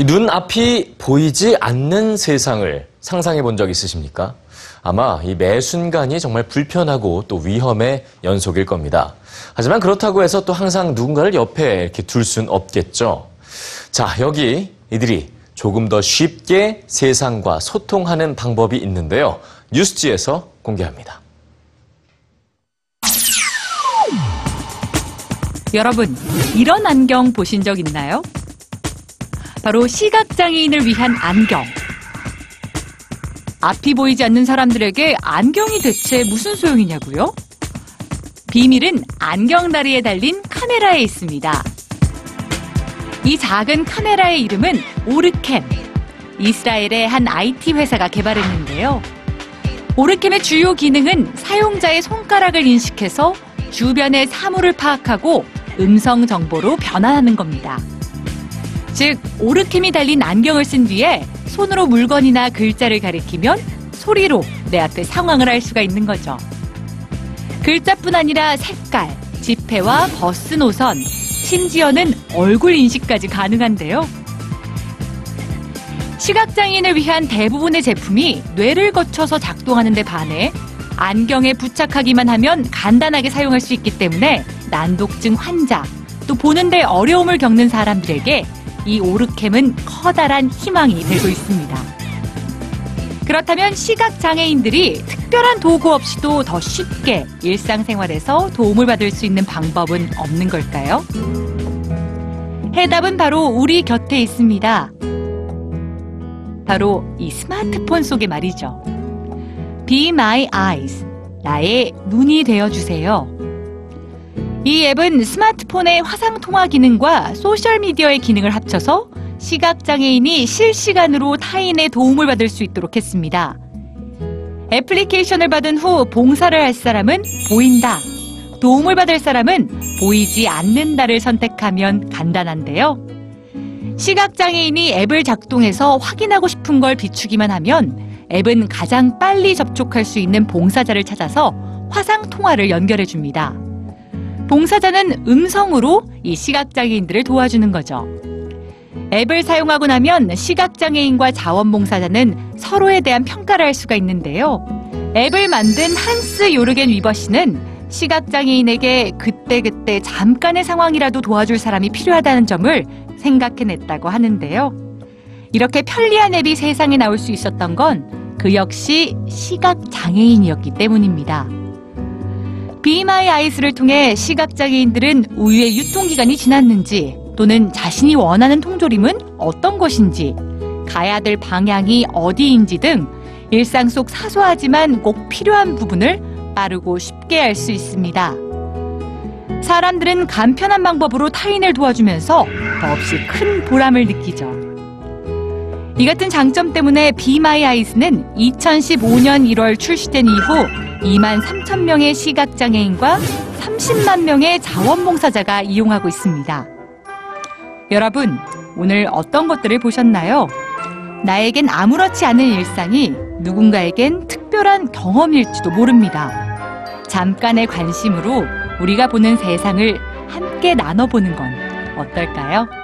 이 눈앞이 보이지 않는 세상을 상상해 본 적 있으십니까? 아마 이 매 순간이 정말 불편하고 또 위험의 연속일 겁니다. 하지만 그렇다고 해서 또 항상 누군가를 옆에 이렇게 둘 순 없겠죠. 자, 여기 이들이 조금 더 쉽게 세상과 소통하는 방법이 있는데요. 뉴스지에서 공개합니다. 여러분, 이런 안경 보신 적 있나요? 바로 시각장애인을 위한 안경. 앞이 보이지 않는 사람들에게 안경이 대체 무슨 소용이냐고요? 비밀은 안경다리에 달린 카메라에 있습니다. 이 작은 카메라의 이름은 오르캠. 이스라엘의 한 IT 회사가 개발했는데요. 오르캠의 주요 기능은 사용자의 손가락을 인식해서 주변의 사물을 파악하고 음성 정보로 변환하는 겁니다. 즉, 오르캠이 달린 안경을 쓴 뒤에 손으로 물건이나 글자를 가리키면 소리로 내 앞에 상황을 알 수가 있는 거죠. 글자뿐 아니라 색깔, 지폐와 버스 노선, 심지어는 얼굴 인식까지 가능한데요. 시각장애인을 위한 대부분의 제품이 뇌를 거쳐서 작동하는 데 반해 안경에 부착하기만 하면 간단하게 사용할 수 있기 때문에 난독증 환자, 또 보는데 어려움을 겪는 사람들에게 이 오르캠은 커다란 희망이 되고 있습니다. 그렇다면 시각장애인들이 특별한 도구 없이도 더 쉽게 일상생활에서 도움을 받을 수 있는 방법은 없는 걸까요? 해답은 바로 우리 곁에 있습니다. 바로 이 스마트폰 속에 말이죠. Be My Eyes. 나의 눈이 되어주세요. 이 앱은 스마트폰의 화상 통화 기능과 소셜미디어의 기능을 합쳐서 시각장애인이 실시간으로 타인의 도움을 받을 수 있도록 했습니다. 애플리케이션을 받은 후 봉사를 할 사람은 보인다. 도움을 받을 사람은 보이지 않는다를 선택하면 간단한데요. 시각장애인이 앱을 작동해서 확인하고 싶은 걸 비추기만 하면 앱은 가장 빨리 접촉할 수 있는 봉사자를 찾아서 화상 통화를 연결해 줍니다. 봉사자는 음성으로 이 시각장애인들을 도와주는 거죠. 앱을 사용하고 나면 시각장애인과 자원봉사자는 서로에 대한 평가를 할 수가 있는데요. 앱을 만든 한스 요르겐 위버 씨는 시각장애인에게 그때그때 잠깐의 상황이라도 도와줄 사람이 필요하다는 점을 생각해냈다고 하는데요. 이렇게 편리한 앱이 세상에 나올 수 있었던 건 그 역시 시각장애인이었기 때문입니다. My Eyes를 통해 시각장애인들은 우유의 유통기간이 지났는지 또는 자신이 원하는 통조림은 어떤 것인지 가야 될 방향이 어디인지 등 일상 속 사소하지만 꼭 필요한 부분을 빠르고 쉽게 알 수 있습니다. 사람들은 간편한 방법으로 타인을 도와주면서 더없이 큰 보람을 느끼죠. 이 같은 장점 때문에 My Eyes는 2015년 1월 출시된 이후 2만 3천 명의 시각장애인과 30만 명의 자원봉사자가 이용하고 있습니다. 여러분, 오늘 어떤 것들을 보셨나요? 나에겐 아무렇지 않은 일상이 누군가에겐 특별한 경험일지도 모릅니다. 잠깐의 관심으로 우리가 보는 세상을 함께 나눠보는 건 어떨까요?